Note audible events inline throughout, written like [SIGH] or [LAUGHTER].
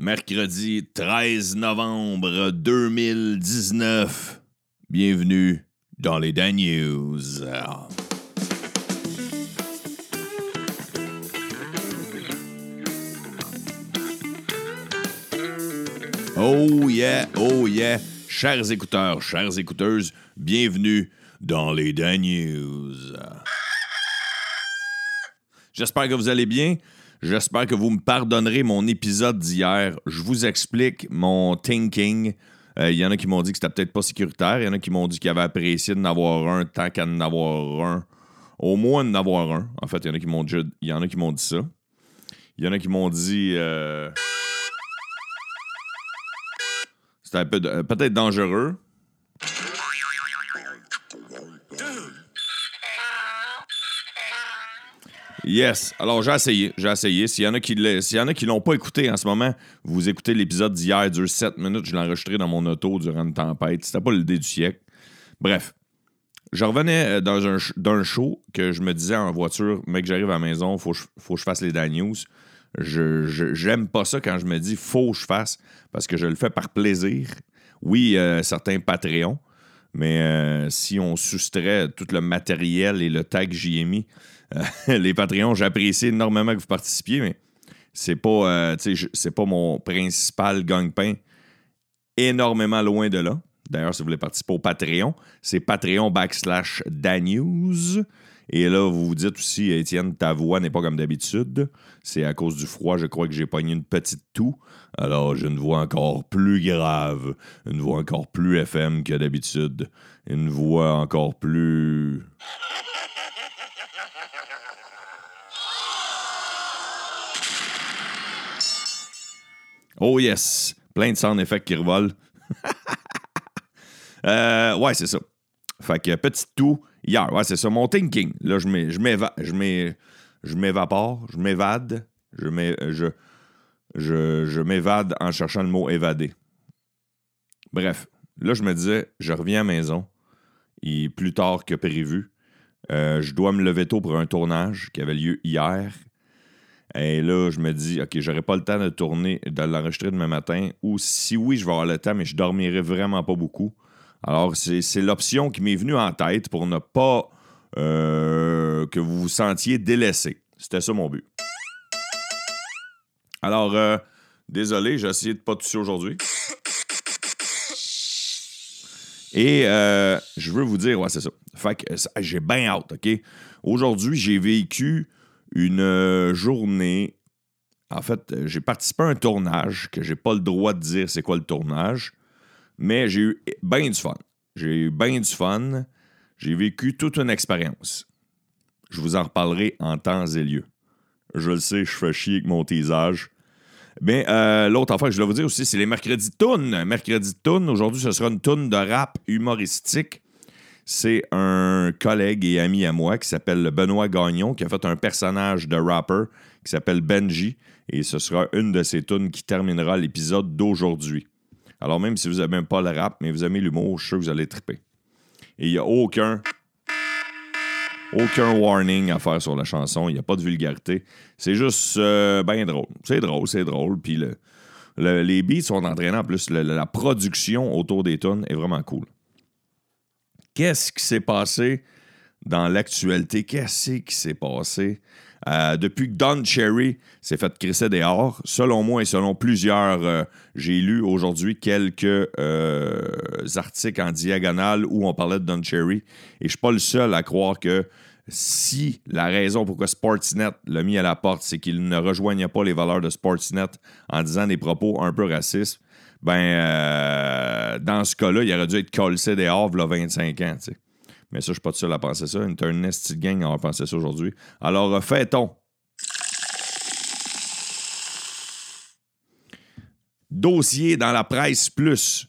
mercredi 13 novembre 2019. Bienvenue dans les Dan News. Oh yeah, oh yeah, chers écouteurs, chères écouteuses, bienvenue dans les Dan News. J'espère que vous allez bien. J'espère que vous me pardonnerez mon épisode d'hier. Je vous explique mon thinking. Il euh, y en a qui m'ont dit que c'était peut-être pas sécuritaire. Il y en a qui m'ont dit qu'ils avaient apprécié d'en avoir un tant qu'à en avoir un. Au moins d'en avoir un. En fait, il y en a qui m'ont dit, a qui m'ont dit ça. Il y en a qui m'ont dit. Euh, c'était peut-être dangereux. Yes. Alors, j'ai essayé. J'ai essayé. S'il y en a qui ne l'ont pas écouté en ce moment, vous écoutez l'épisode d'hier, dure 7 minutes. Je l'ai enregistré dans mon auto durant une tempête. C'était pas l'idée du siècle. Bref. Je revenais euh, dans un, d'un show que je me disais en voiture, mec, j'arrive à la maison, faut, faut que je fasse les Dan News. Je, j'aime pas ça quand je me dis faut que je fasse parce que je le fais par plaisir. Oui, euh, certains Patreons, mais euh, si on soustrait tout le matériel et le tag que j'y ai mis, les Patreons, j'apprécie énormément que vous participiez, mais c'est pas, euh, pas mon principal gang-pain. Énormément loin de là. D'ailleurs, si vous voulez participer au Patreon, c'est Patreon backslash Danews. Et là, vous vous dites aussi, Étienne, ta voix n'est pas comme d'habitude. C'est à cause du froid, je crois que j'ai pogné une petite toux. Alors, j'ai une voix encore plus grave, une voix encore plus FM que d'habitude, une voix encore plus... Oh yes! Plein de sound effects qui revolent. [LAUGHS] euh, ouais, c'est ça. Fait que petit tout hier. Ouais, c'est ça. Mon thinking. Là, je m'évapore, je m'évade, je je, m'évade en cherchant le mot évader. Bref, là, je me disais, je reviens à la maison, et plus tard que prévu. Euh, je dois me lever tôt pour un tournage qui avait lieu hier. Et là, je me dis, OK, j'aurai pas le temps de tourner, de l'enregistrer demain matin. Ou si oui, je vais avoir le temps, mais je dormirai vraiment pas beaucoup. Alors, c'est l'option qui m'est venue en tête pour ne pas euh, que vous vous sentiez délaissé. C'était ça mon but. Alors, euh, désolé, j'ai essayé de pas tousser aujourd'hui. Et euh, je veux vous dire, ouais, c'est ça. Fait que j'ai bien hâte, OK? Aujourd'hui, j'ai vécu une journée. En fait, j'ai participé à un tournage que j'ai pas le droit de dire c'est quoi le tournage, mais j'ai eu bien du fun. J'ai eu bien du fun. J'ai vécu toute une expérience. Je vous en reparlerai en temps et lieu. Je le sais, je fais chier avec mon teasage. Mais euh, l'autre affaire que je dois vous dire aussi, c'est les mercredis toune. Mercredi toune, aujourd'hui, ce sera une toune de rap humoristique c'est un collègue et ami à moi qui s'appelle Benoît Gagnon, qui a fait un personnage de rapper qui s'appelle Benji. Et ce sera une de ses tunes qui terminera l'épisode d'aujourd'hui. Alors, même si vous n'aimez pas le rap, mais vous aimez l'humour, je suis sûr que vous allez triper. Et il n'y a aucun, aucun warning à faire sur la chanson. Il n'y a pas de vulgarité. C'est juste euh, bien drôle. C'est drôle, c'est drôle. Puis les beats sont entraînants. En plus, la production autour des tunes est vraiment cool qu'est-ce qui s'est passé dans l'actualité? Qu'est-ce qui s'est passé? Euh, depuis que Don Cherry s'est fait crisser dehors, selon moi et selon plusieurs, euh, j'ai lu aujourd'hui quelques euh, articles en diagonale où on parlait de Don Cherry. Et je suis pas le seul à croire que si la raison pourquoi Sportsnet l'a mis à la porte, c'est qu'il ne rejoignait pas les valeurs de Sportsnet en disant des propos un peu racistes, ben, dans ce cas-là, il aurait dû être collé dehors, là, 25 ans, tu sais. Mais ça, je suis pas tout seul à penser ça. Une un nasty gang à penser ça aujourd'hui. Alors, euh, fait-on. Dossier dans la presse plus.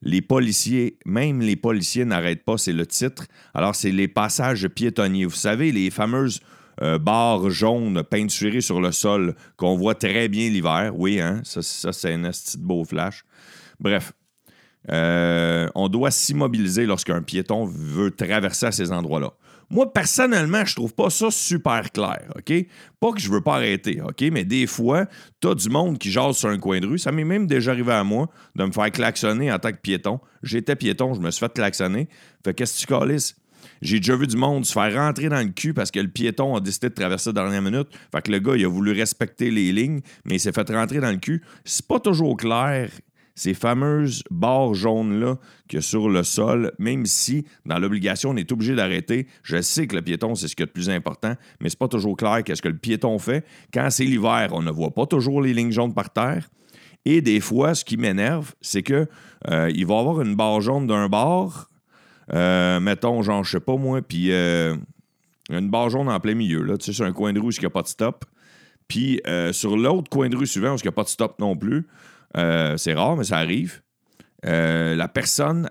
Les policiers, même les policiers n'arrêtent pas, c'est le titre. Alors, c'est les passages piétonniers. Vous savez, les fameuses euh, barres jaunes peinturées sur le sol qu'on voit très bien l'hiver. Oui, hein? Ça, c'est un petit beau flash. Bref. Euh, on doit s'immobiliser lorsqu'un piéton veut traverser à ces endroits-là. Moi, personnellement, je trouve pas ça super clair, OK? Pas que je veux pas arrêter, OK? Mais des fois, t'as du monde qui jase sur un coin de rue. Ça m'est même déjà arrivé à moi de me faire klaxonner en tant que piéton. J'étais piéton, je me suis fait klaxonner. Fait qu'est-ce que tu calisses? J'ai déjà vu du monde se faire rentrer dans le cul parce que le piéton a décidé de traverser la dernière minute. Fait que le gars, il a voulu respecter les lignes, mais il s'est fait rentrer dans le cul. C'est pas toujours clair ces fameuses barres jaunes-là que sur le sol, même si dans l'obligation, on est obligé d'arrêter. Je sais que le piéton, c'est ce qui est le plus important, mais c'est pas toujours clair qu'est-ce que le piéton fait. Quand c'est l'hiver, on ne voit pas toujours les lignes jaunes par terre. Et des fois, ce qui m'énerve, c'est que euh, il va y avoir une barre jaune d'un bord, euh, mettons, genre, je sais pas moi, puis euh, une barre jaune en plein milieu, là, tu sais, sur un coin de rue il n'y a pas de stop. Puis sur l'autre coin de rue suivant où il n'y a pas de stop non plus, euh, c'est rare, mais ça arrive. Euh, la personne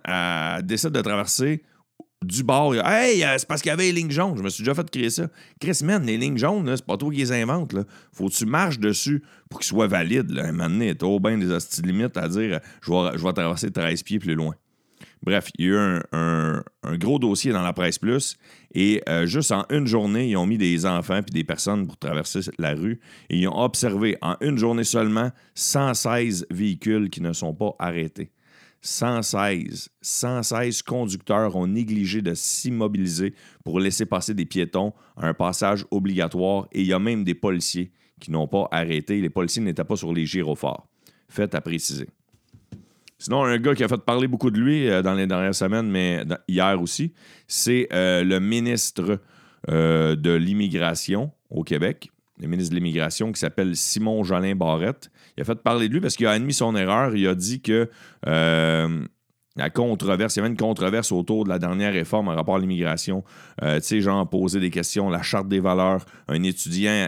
décide de traverser du bord. Hey, euh, c'est parce qu'il y avait les lignes jaunes. Je me suis déjà fait créer ça. Chris, man, les lignes jaunes, c'est pas toi qui les inventes. Faut que tu marches dessus pour qu'ils soient valides. Là. Un moment donné, t'as au bien des hosties limites à dire je vais traverser 13 pieds plus loin. Bref, il y a eu un, gros dossier dans la presse plus et euh, juste en une journée, ils ont mis des enfants puis des personnes pour traverser la rue et ils ont observé en une journée seulement 116 véhicules qui ne sont pas arrêtés. 116. 116 conducteurs ont négligé de s'immobiliser pour laisser passer des piétons à un passage obligatoire et il y a même des policiers qui n'ont pas arrêté. Les policiers n'étaient pas sur les gyrophares. Faites à préciser. Sinon, un gars qui a fait parler beaucoup de lui euh, dans les dernières semaines, mais hier aussi, c'est euh, le ministre euh, de l'Immigration au Québec, le ministre de l'Immigration qui s'appelle Simon Jolin Barrette. Il a fait parler de lui parce qu'il a admis son erreur. Il a dit que la controverse, il y avait une controverse autour de la dernière réforme en rapport à l'immigration. tu sais, genre poser des questions, la charte des valeurs, un étudiant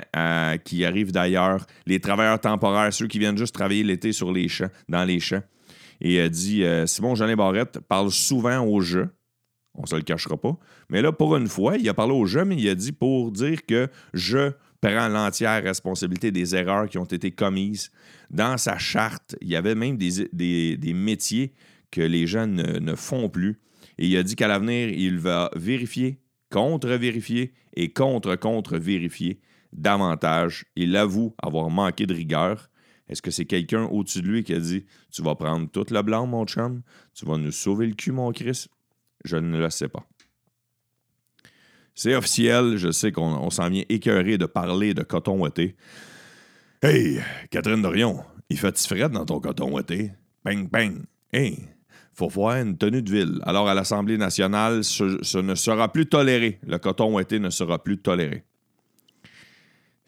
qui arrive d'ailleurs, les travailleurs temporaires, ceux qui viennent juste travailler l'été sur les champs, dans les champs. Et elle dit euh, Simon Jeanin Barrette parle souvent au jeu. On ne se le cachera pas. Mais là, pour une fois, il a parlé au jeu, mais il a dit pour dire que je prends l'entière responsabilité des erreurs qui ont été commises. Dans sa charte, il y avait même des, métiers que les jeunes ne, font plus. Et il a dit qu'à l'avenir, il va vérifier, contre-vérifier et contre-contre-vérifier davantage. Il avoue avoir manqué de rigueur. Est-ce que c'est quelqu'un au-dessus de lui qui a dit Tu vas prendre toute le blanc, mon chum, tu vas nous sauver le cul, mon Chris Je ne le sais pas. C'est officiel, je sais qu'on s'en vient écœuré de parler de coton ouaté. Hey, Catherine Dorion, il fait frais dans ton coton ouaté? Bang, bang. Hey, faut voir une tenue de ville. Alors, à l'Assemblée nationale, ce, ce, ne sera plus toléré. Le coton ouaté ne sera plus toléré.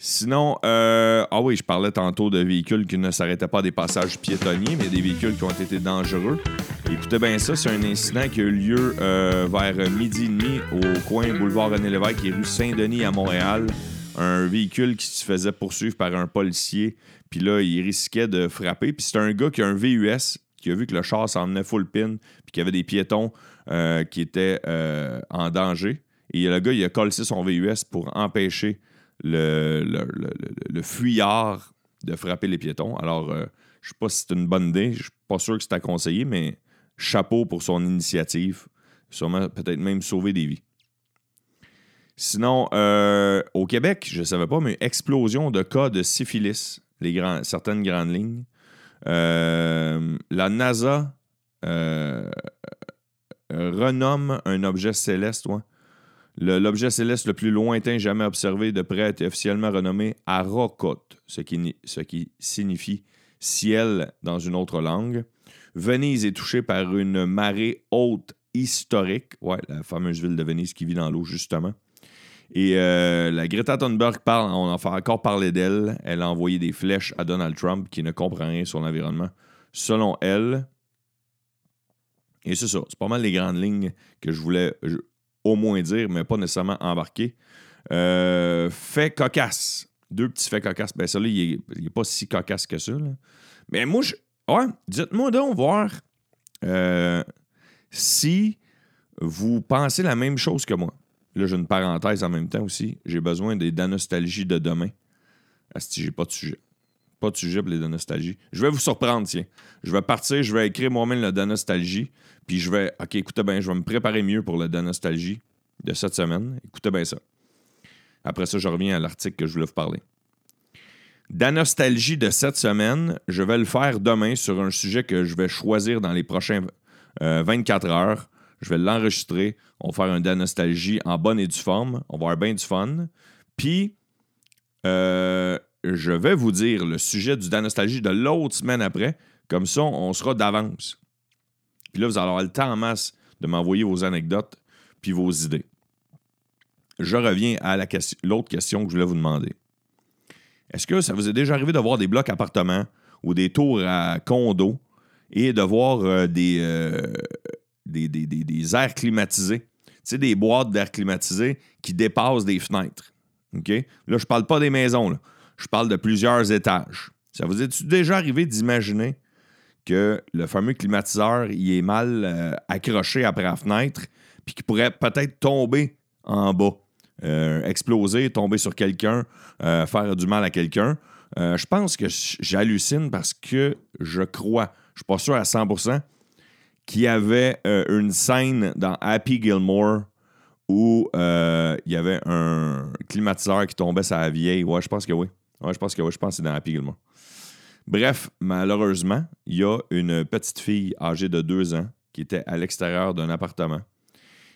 Sinon, euh, ah oui, je parlais tantôt de véhicules qui ne s'arrêtaient pas des passages piétonniers, mais des véhicules qui ont été dangereux. Écoutez bien ça, c'est un incident qui a eu lieu euh, vers midi et demi au coin boulevard René Lévesque et rue Saint-Denis à Montréal. Un véhicule qui se faisait poursuivre par un policier, puis là, il risquait de frapper. Puis c'est un gars qui a un VUS, qui a vu que le char s'en venait full pin, puis qu'il y avait des piétons euh, qui étaient en danger. Et le gars, il a collé son VUS pour empêcher le, fuyard de frapper les piétons. Alors, euh, je ne sais pas si c'est une bonne idée, je ne suis pas sûr que c'est à conseiller, mais chapeau pour son initiative. Sûrement, peut-être même sauver des vies. Sinon, euh, au Québec, je ne savais pas, mais explosion de cas de syphilis, certaines grandes lignes. Euh, la NASA renomme un objet céleste, L'objet céleste le plus lointain jamais observé de près est officiellement renommé Arokot, ce qui, signifie ciel dans une autre langue. Venise est touchée par une marée haute historique, ouais, la fameuse ville de Venise qui vit dans l'eau, justement. Et euh, la Greta Thunberg parle, on en fait encore parler d'elle. Elle a envoyé des flèches à Donald Trump qui ne comprend rien sur l'environnement. Selon elle, et c'est ça, c'est pas mal les grandes lignes que je voulais, au moins dire, mais pas nécessairement embarquer. Euh, fait cocasse. Deux petits faits cocasses. Ben, ça, là, il n'est pas si cocasse que ça. Mais moi, je. Ouais, dites-moi donc voir euh, si vous pensez la même chose que moi. Là, j'ai une parenthèse en même temps aussi. J'ai besoin des nostalgie de demain. J'ai pas de sujet. Pas de sujet pour les nostalgie. Je vais vous surprendre, tiens. Je vais partir, je vais écrire moi-même le nostalgie. Puis je vais, OK, écoutez bien, je vais me préparer mieux pour le nostalgie. de cette semaine. Écoutez bien ça. Après ça, je reviens à l'article que je voulais vous parler. Danostalgie de cette semaine, je vais le faire demain sur un sujet que je vais choisir dans les prochains 24 heures. Je vais l'enregistrer. On va faire un Danostalgie en bonne et due forme. On va avoir bien du fun. Puis, euh, je vais vous dire le sujet du Danostalgie de l'autre semaine après. Comme ça, on sera d'avance. Puis là, vous allez avoir le temps en masse de m'envoyer vos anecdotes puis vos idées. Je reviens à l'autre question que je voulais vous demander. Est-ce que ça vous est déjà arrivé de voir des blocs appartements ou des tours à condos et de voir euh, euh, des, des, airs climatisés? Tu sais, des boîtes d'air climatisé qui dépassent des fenêtres. OK? Là, je ne parle pas des maisons, je parle de plusieurs étages. Ça vous est déjà arrivé d'imaginer que le fameux climatiseur il est mal euh, accroché après la fenêtre puis qu'il pourrait peut-être tomber en bas? Euh, exploser, tomber sur quelqu'un, euh, faire du mal à quelqu'un? Je pense que j'hallucine parce que je crois, je suis pas sûr à 100%, qu'il y avait une scène dans Happy Gilmore où il y avait un climatiseur qui tombait sur la vieille. Ouais, je pense que oui. Ouais, je pense que. Je pense c'est dans Happy Gilmore. Bref, malheureusement, il y a une petite fille âgée de deux ans qui était à l'extérieur d'un appartement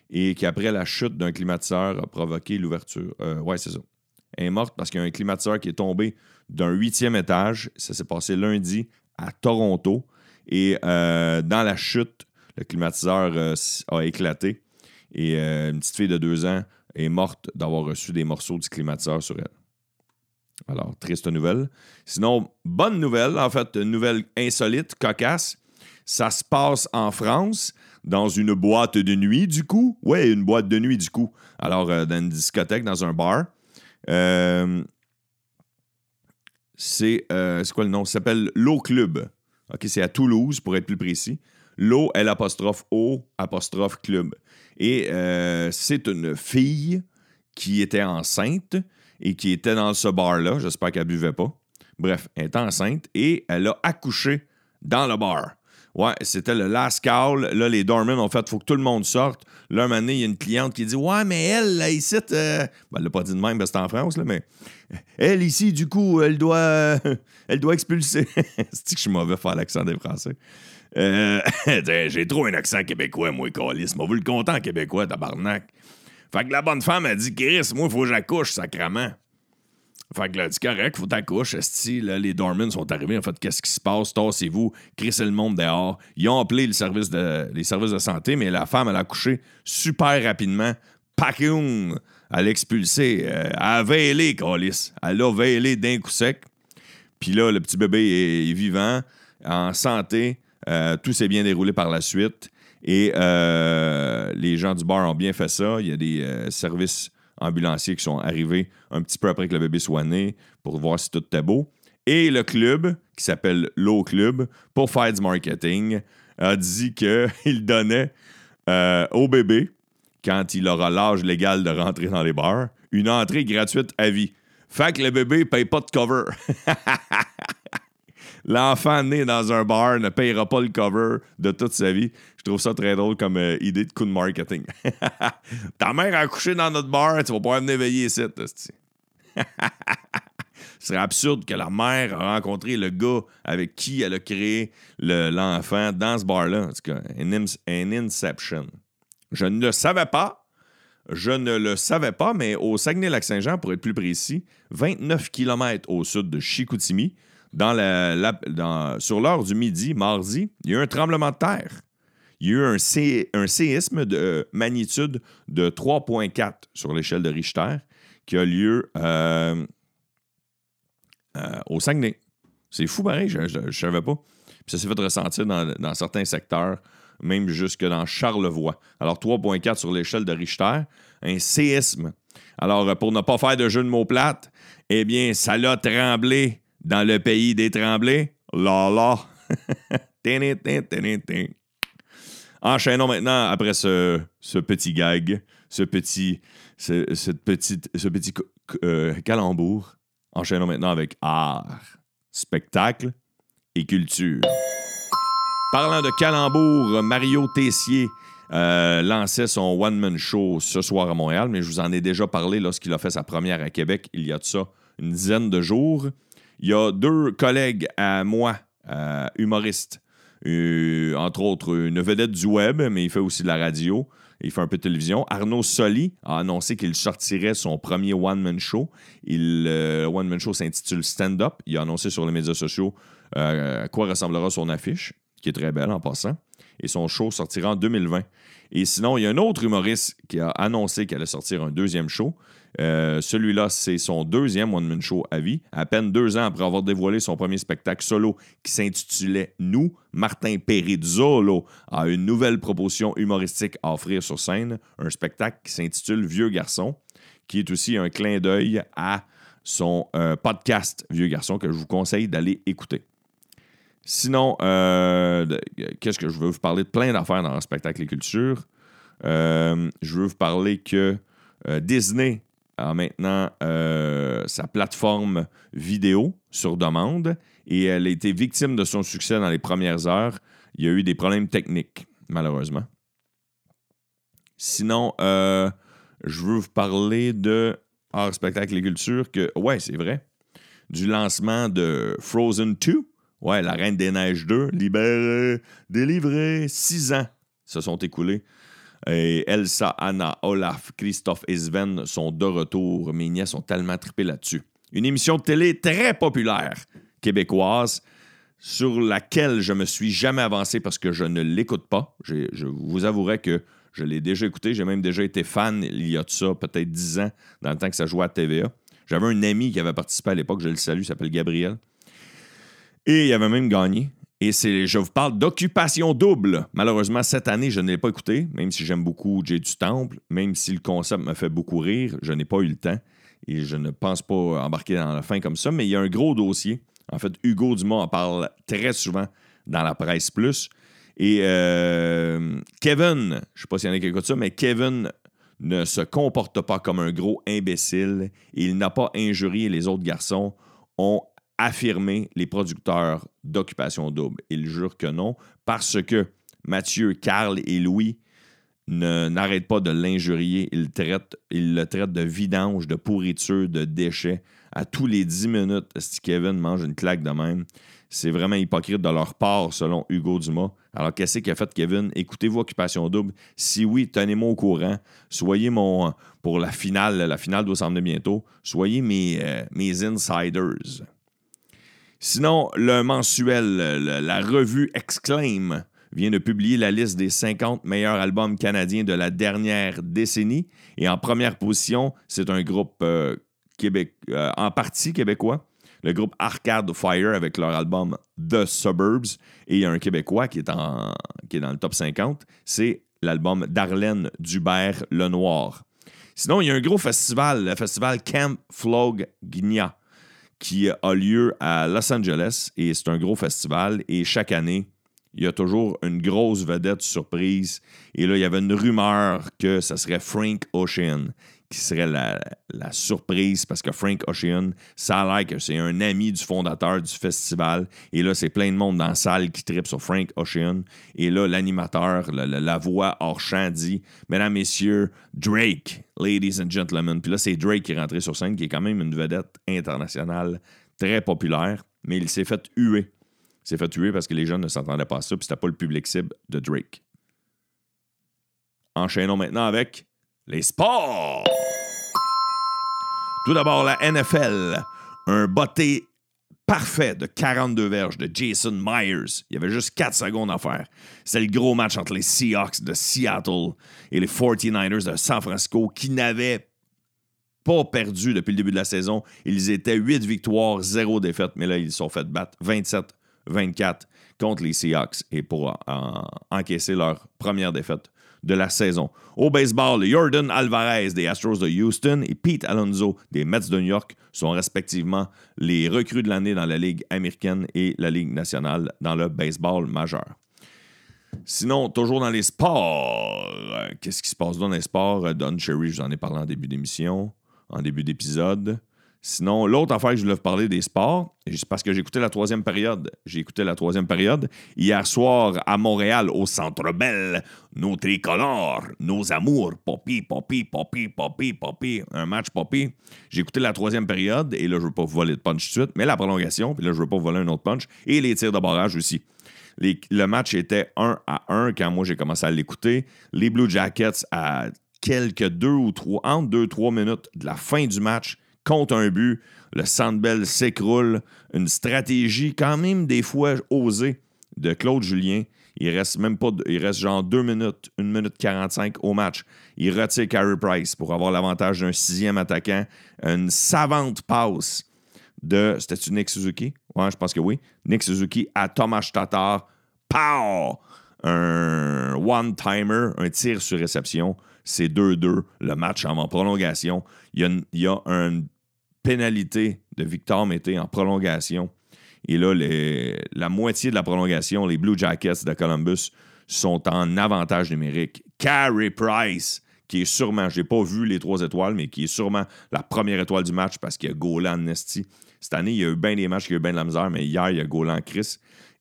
et qui, après la chute d'un climatiseur, a provoqué l'ouverture. Euh, ouais, c'est ça. Elle est morte parce qu'il y a un climatiseur qui est tombé d'un huitième étage. Ça s'est passé lundi à Toronto. Et euh, dans la chute, le climatiseur euh, a éclaté. Et une petite fille de deux ans est morte d'avoir reçu des morceaux du climatiseur sur elle. Alors, triste nouvelle. Sinon, bonne nouvelle, en fait, nouvelle insolite, cocasse. Ça se passe en France dans une boîte de nuit, du coup. Ouais, une boîte de nuit, du coup. Alors, euh, dans une discothèque, dans un bar. Euh, c'est euh, quoi le nom? Ça s'appelle L'Eau Club. OK, c'est à Toulouse, pour être plus précis. L'eau, L apostrophe O apostrophe club. Et c'est une fille qui était enceinte et qui était dans ce bar-là. J'espère qu'elle buvait pas. Bref, elle est enceinte et elle a accouché dans le bar. Ouais, c'était le last call. Là, les doormen ont fait faut que tout le monde sorte. Là, un moment donné, il y a une cliente qui dit Ouais, mais elle, là, ici, euh... ben, elle l'a pas dit de même que c'est en France, là, mais elle, ici, du coup, elle doit, [LAUGHS] elle doit expulser. [LAUGHS] c'est que je suis mauvais faire l'accent des Français? Euh... [LAUGHS] J'ai trop un accent québécois, moi, Calis. Moi, vous le content québécois, tabarnak. Fait que la bonne femme a dit Chris, moi, il faut que j'accouche, sacrement. Fait que là, dit correct, faut t'accoucher. Là, les Dormans sont arrivés. En fait, qu'est-ce qui se passe? Tassez-vous, crissez le monde dehors. Ils ont appelé de, les services de santé, mais la femme, elle a accouché super rapidement. Pacoum! Elle a expulsé. Euh, elle a veillé, Calis. Elle a veillé d'un coup sec. Puis là, le petit bébé est, vivant, en santé. Euh, tout s'est bien déroulé par la suite. Et euh, les gens du bar ont bien fait ça. Il y a des services ambulanciers qui sont arrivés un petit peu après que le bébé soit né pour voir si tout était beau. Et le club, qui s'appelle Low Club, pour faire du marketing, a dit qu'il [LAUGHS] donnait euh, au bébé, quand il aura l'âge légal de rentrer dans les bars, une entrée gratuite à vie. Fait que le bébé paye pas de cover. [LAUGHS] L'enfant né dans un bar ne payera pas le cover de toute sa vie. Je trouve ça très drôle comme euh, idée de coup de marketing. [LAUGHS] Ta mère a accouché dans notre bar, tu vas pouvoir venir veiller ici. [LAUGHS] Ce serait absurde que la mère a rencontré le gars avec qui elle a créé l'enfant dans ce bar-là. En tout cas, un, inception. Je ne le savais pas. Je ne le savais pas, mais au Saguenay-Lac-Saint-Jean, pour être plus précis, 29 km au sud de Chicoutimi, dans sur l'heure du midi, mardi, il y a eu un tremblement de terre. Il y a eu un, séisme de magnitude de 3,4 sur l'échelle de Richter qui a lieu euh, euh, au Saguenay. C'est fou, pareil, je ne savais pas. Puis ça s'est fait ressentir dans, certains secteurs, même jusque dans Charlevoix. Alors 3,4 sur l'échelle de Richter, un séisme. Alors, pour ne pas faire de jeu de mots plates, eh bien, ça l'a tremblé dans le pays des tremblés? Là, là. [LAUGHS] Enchaînons maintenant après ce, petit gag, ce petit euh, calembour. Enchaînons maintenant avec art, spectacle et culture. Parlant de calembour, Mario Tessier euh, lançait son one-man show ce soir à Montréal, mais je vous en ai déjà parlé lorsqu'il a fait sa première à Québec, il y a de ça une dizaine de jours. Il y a deux collègues à moi, euh, humoristes, euh, entre autres une vedette du web, mais il fait aussi de la radio, il fait un peu de télévision. Arnaud Soli a annoncé qu'il sortirait son premier one-man show. Le one-man show s'intitule Stand Up. Il a annoncé sur les médias sociaux à quoi ressemblera son affiche, qui est très belle en passant et son show sortira en 2020. Et sinon, il y a un autre humoriste qui a annoncé qu'elle allait sortir un deuxième show. Euh, celui-là, c'est son deuxième one-man show à vie. À peine deux ans après avoir dévoilé son premier spectacle solo qui s'intitulait Nous, Martin Perizzolo a une nouvelle proposition humoristique à offrir sur scène, un spectacle qui s'intitule Vieux garçon, qui est aussi un clin d'œil à son euh, podcast Vieux garçon que je vous conseille d'aller écouter. Sinon, euh, qu'est-ce que je veux vous parler de plein d'affaires dans le spectacle et culture. Je veux vous parler que Disney a maintenant sa plateforme vidéo sur demande et elle a été victime de son succès dans les premières heures. Il y a eu des problèmes techniques, malheureusement. Sinon, je veux vous parler de hors spectacle et culture que, ouais, c'est vrai, du lancement de Frozen 2 Ouais, La Reine des Neiges 2, libérée, délivrée, six ans se sont écoulés. Et Elsa, Anna, Olaf, Christophe et Sven sont de retour. Mes nièces sont tellement trippées là-dessus. Une émission de télé très populaire québécoise sur laquelle je me suis jamais avancé parce que je ne l'écoute pas. Je vous avouerai que je l'ai déjà écouté. J'ai même déjà été fan il y a de ça, peut-être dix ans, dans le temps que ça jouait à TVA. J'avais un ami qui avait participé à l'époque, je le salue, il s'appelle Gabriel. Et il avait même gagné. Et c'est, je vous parle d'occupation double. Malheureusement, cette année, je ne l'ai pas écouté, même si j'aime beaucoup Jay du Temple, même si le concept me fait beaucoup rire, je n'ai pas eu le temps et je ne pense pas embarquer dans la fin comme ça. Mais il y a un gros dossier. En fait, Hugo Dumas en parle très souvent dans la presse plus. Et euh, Kevin, je ne sais pas s'il y en a qui écoutent ça, mais Kevin ne se comporte pas comme un gros imbécile. Il n'a pas injurié les autres garçons. Affirmer les producteurs d'Occupation Double. Ils jurent que non, parce que Mathieu, Carl et Louis n'arrêtent pas de l'injurier. Ils, le traitent de vidange, de pourriture, de déchets. À tous les 10 minutes, si Kevin mange une claque de même, c'est vraiment hypocrite de leur part, selon Hugo Dumas. Alors, qu'est-ce qu'a fait Kevin? Écoutez-vous Occupation Double. Si oui, tenez-moi au courant. Soyez mon. Pour la finale, la finale doit s'en bientôt. Soyez mes, euh, mes insiders. Sinon, le mensuel, la revue Exclaim vient de publier la liste des 50 meilleurs albums canadiens de la dernière décennie. Et en première position, c'est un groupe euh, euh, en partie québécois, le groupe Arcade Fire avec leur album The Suburbs. Et il y a un Québécois qui est, en, dans le top 50, c'est l'album d'Arlène Dubert Lenoir. Sinon, il y a un gros festival, le festival Camp Flog qui a lieu à Los Angeles et c'est un gros festival et chaque année, il y a toujours une grosse vedette surprise. Et là, il y avait une rumeur que ce serait Frank Ocean qui serait la, surprise parce que Frank Ocean, ça a l'air que c'est un ami du fondateur du festival. Et là, c'est plein de monde dans la salle qui tripe sur Frank Ocean. Et là, l'animateur, la, voix hors champ dit Mesdames, Messieurs, Drake, Ladies and Gentlemen. Puis là, c'est Drake qui est rentré sur scène, qui est quand même une vedette internationale très populaire, mais il s'est fait huer. Il s'est fait huer parce que les jeunes ne s'entendaient pas à ça, puis c'était pas le public cible de Drake. Enchaînons maintenant avec les sports. Tout d'abord, la NFL. Un botté parfait de 42 verges de Jason Myers. Il y avait juste 4 secondes à faire. C'est le gros match entre les Seahawks de Seattle et les 49ers de San Francisco qui n'avaient pas perdu depuis le début de la saison. Ils étaient 8 victoires, 0 défaites, mais là, ils se sont fait battre 27-24 contre les Seahawks et pour encaisser leur première défaite de la saison. Au baseball, Jordan Alvarez des Astros de Houston et Pete Alonso des Mets de New York sont respectivement les recrues de l'année dans la Ligue américaine et la Ligue nationale dans le baseball majeur. Sinon, toujours dans les sports, qu'est-ce qui se passe dans les sports? Don Cherry, je vous en ai parlé en début d'émission, en début d'épisode. Sinon, l'autre affaire que je voulais vous parler des sports, c'est parce que écouté la troisième période. J'ai écouté la troisième période hier soir à Montréal, au Centre Bell. Nos tricolores, nos amours, poppy, poppy, poppy, poppy, poppy. Un match poppy. J'ai écouté la troisième période, et là, je ne veux pas vous voler de punch tout de suite, mais la prolongation, puis là, je ne veux pas vous voler un autre punch, et les tirs de barrage aussi. le match était 1 à 1 quand moi j'ai commencé à l'écouter. Les Blue Jackets, à quelques deux ou trois, entre deux, trois minutes de la fin du match, compte un but, le Sandbell s'écroule. Une stratégie quand même des fois osée de Claude Julien. Il reste même pas, il reste genre 2 minutes, 1 minute 45 au match. Il retire Carey Price pour avoir l'avantage d'un sixième attaquant. Une savante passe de, c'était-tu Nick Suzuki? Ouais, je pense que oui. Nick Suzuki à Thomas Tatar. Pow! Un one-timer, un tir sur réception. C'est 2-2. Le match en prolongation. Il y a, il y a un pénalité de Victor Mété en prolongation. Et là, la moitié de la prolongation, les Blue Jackets de Columbus sont en avantage numérique. Carey Price, qui est sûrement, je n'ai pas vu les trois étoiles, mais qui est sûrement la première étoile du match parce qu'il y a Golan Nesty. Cette année, il y a eu bien des matchs, il y a eu bien de la misère, mais hier, il y a Golan Chris.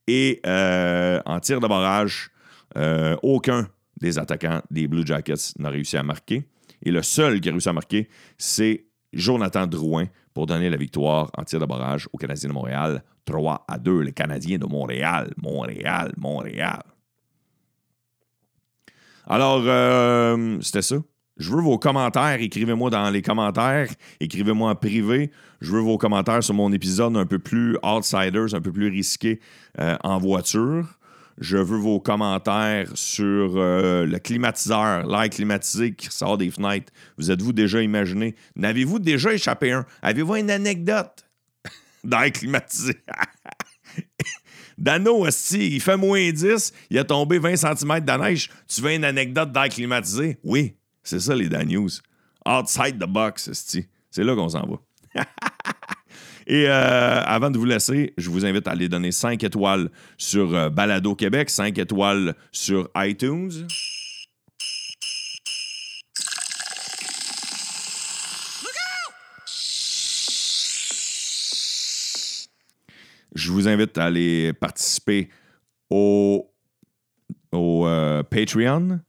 Et euh, en tir de barrage, euh, aucun des attaquants des Blue Jackets n'a réussi à marquer. Et le seul qui a réussi à marquer, c'est Jonathan Drouin pour donner la victoire en tir de barrage aux Canadiens de Montréal. 3 à 2, les Canadiens de Montréal. Montréal, Montréal. Alors, euh, c'était ça. Je veux vos commentaires. Écrivez-moi dans les commentaires. Écrivez-moi en privé. Je veux vos commentaires sur mon épisode un peu plus outsiders, un peu plus risqué euh, en voiture. Je veux vos commentaires sur euh, le climatiseur, l'air climatisé qui sort des fenêtres. Vous êtes-vous déjà imaginé? N'avez-vous déjà échappé un? Avez-vous une anecdote [LAUGHS] d'air climatisé? [LAUGHS] Dano, il fait moins 10, il a tombé 20 cm de neige. Tu veux une anecdote d'air climatisé? Oui, c'est ça les Dan News. Outside the box, c'est là qu'on s'en va. [LAUGHS] Et euh, avant de vous laisser, je vous invite à aller donner 5 étoiles sur euh, Balado Québec, 5 étoiles sur iTunes. Je vous invite à aller participer au, au euh, Patreon.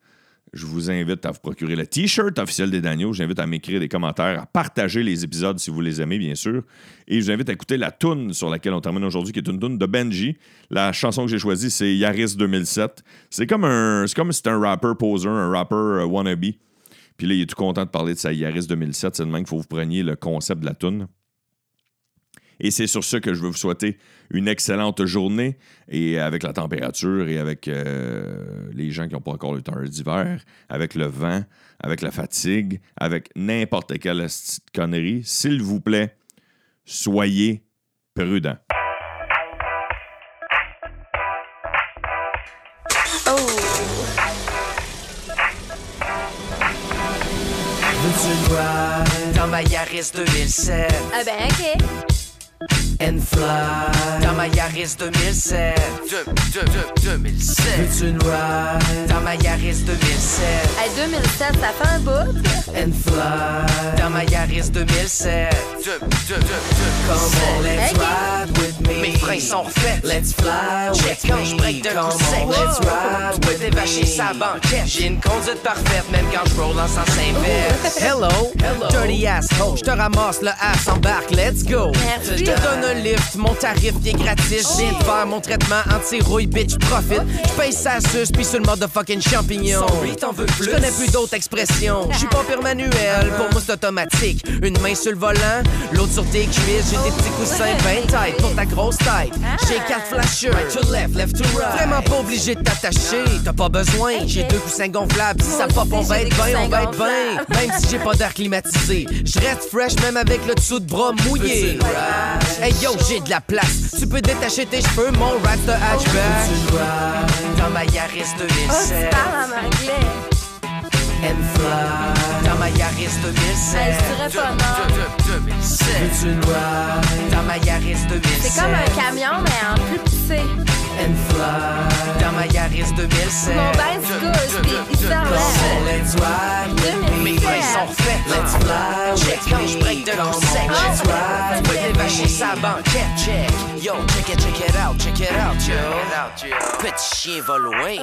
Je vous invite à vous procurer le T-shirt officiel des Daniels. J'invite à m'écrire des commentaires, à partager les épisodes si vous les aimez, bien sûr. Et je vous invite à écouter la tune sur laquelle on termine aujourd'hui, qui est une tune de Benji. La chanson que j'ai choisie, c'est Yaris 2007. C'est comme un, c'est comme si c'était un rapper poser, un rapper euh, wannabe. Puis là, il est tout content de parler de sa Yaris 2007. C'est le même qu'il faut vous preniez le concept de la tune. Et c'est sur ce que je veux vous souhaiter une excellente journée et avec la température et avec euh, les gens qui n'ont pas encore le temps d'hiver, avec le vent, avec la fatigue, avec n'importe quelle connerie, s'il vous plaît, soyez prudents. Oh. Dans ma Yaris 2007. Ah ben ok and fly. Dans ma Yaris 2007. De, de, de, 2007. Veux-tu une ride? Dans ma Yaris 2007. Hey, 2007, ça fait un bout. And fly. Dans ma Yaris 2007. De, de, de, de, Come on, let's okay. ride with me. Mes freins sont refaits. Let's fly Check with quand me. break de Come on, let's ride with vaché sa banquette. J'ai une conduite parfaite, même quand je roule en sens inverse. Hello, Hello. dirty asshole. Je te ramasse le ass, embarque, let's go. Je te donne un lift, mon tarif est gratis. J'ai de faire mon traitement anti-rouille, bitch, profit. J'paye sa suce, puis sur le mode de fucking champignon. Je connais plus? d'autres expressions. J'suis pas pire manuel, pour moi c'est automatique. Une main sur le volant, l'autre sur tes cuisses. J'ai des petits coussins ben tight pour ta grosse tête. J'ai quatre flashers, right to left, left to right. Vraiment pas obligé de t'attacher, t'as pas besoin. J'ai deux coussins gonflables, si ça pop, on va être bien, on va être bien. Même si j'ai pas d'air climatisé, je reste fresh même avec le dessous de bras mouillé. Hey yo, j'ai de la place. Tu peux détacher tes cheveux, mon rap de hatchback. Dans ma Yaris 2007. And fly. Ma Yaris 2007. Elle serait pas non. 2007. Dans ma Yaris 2007. C'est comme un camion, mais en plus petit. And fly. Dans ma Yaris Yaris 2007. Mon bain se couche, pis il là. Let's ride, mes mains sont refaites. Let's fly, check quand je break de l'enseigne. Let's ride, tu peux dévacher sa banquette. Check, yo, check it, check it out, check it out, yo. Petit chien va loin.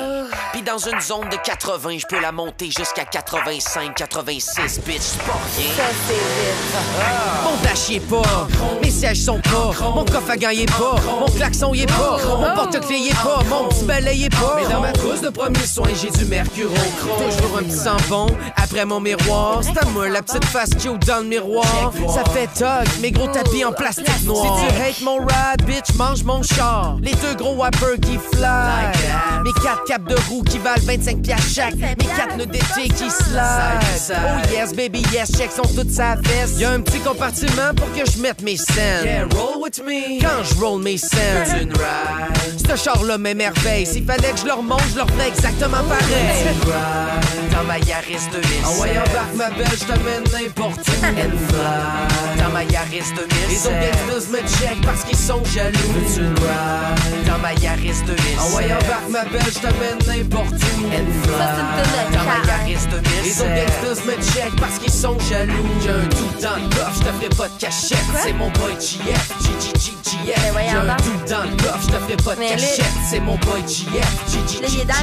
Puis dans une zone de 80, je peux la monter jusqu'à 85, 86, bitch, c'est pas rien. Ça, c'est vite. Mon dash y est pas, mes sièges sont pas, mon coffre à gants y est pas, mon klaxon y est pas, mon porte-clés y est pas, mon petit balai y est pas. Mais dans ma trousse de premiers soins, j'ai du mercure. Toujours un petit sampon après mon miroir. C'est à moi la petite face cute dans le miroir. Ça fait tog, mes gros tapis en plastique noir. Si tu hates mon ride, bitch, mange mon char. Les deux gros wipers qui fly. Mes quatre capes de roue qui valent 25 piastres chaque. Mes quatre nœuds d'été qui slide. Oh yes, baby, yes, check sont toutes sa veste. Y'a un petit compartiment pour que je mette mes scènes. Yeah, roll with me. Quand je roll mes scènes. Une ride. Ce char-là m'émerveille. S'il fallait que je leur montre, je leur ferais exactement pareil. Dans ma Yaris 2007. En voyant back ma belle, je t'amène n'importe où. [LAUGHS] And fly. Dans ma Yaris 2007. Les autres gangsters me check parce qu'ils sont jaloux. Une ride? Dans ma Yaris 2007. En voyant back ma belle, je t'amène n'importe où. And fly. Ça, c'est une Dans ma. Yaris 2007. Les autres gangsters me check parce qu'ils sont jaloux. J'ai un tout dans le coffre, je te ferai pas de cachette. C'est mon boy GF, GGGGF. Voyons J'ai un tout dans le coffre, je te ferai pas de cachette. C'est mon boy GF, GGGGF. là.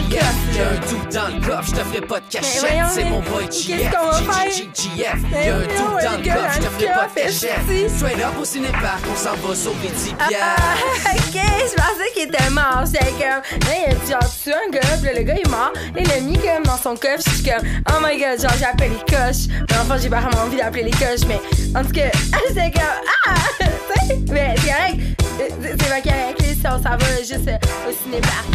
un tout dans le coffre, je te ferai pas de cachette. voyons, C'est mon boy GF, qu'on va faire? GGGF. Mais J'ai un tout le dans le coffre, je te ferai pas de cachette. Straight up au cinépark, on s'en va sauver 10 Ah, piastres. ok, je pensais qu'il était mort. J'étais comme, là, il a dit, genre, tu un gars, le gars est mort. Il l'a mis comme dans son coffre. Je suis comme, oh my god, genre, j'appelle les Mais enfin, j'ai pas vraiment envie d'appeler les coches, mais en tout cas, [LAUGHS] j'étais comme, ah, [LAUGHS] mais c'est correct. C'est c'est pas correct, si on s'en va juste euh, au cinépark.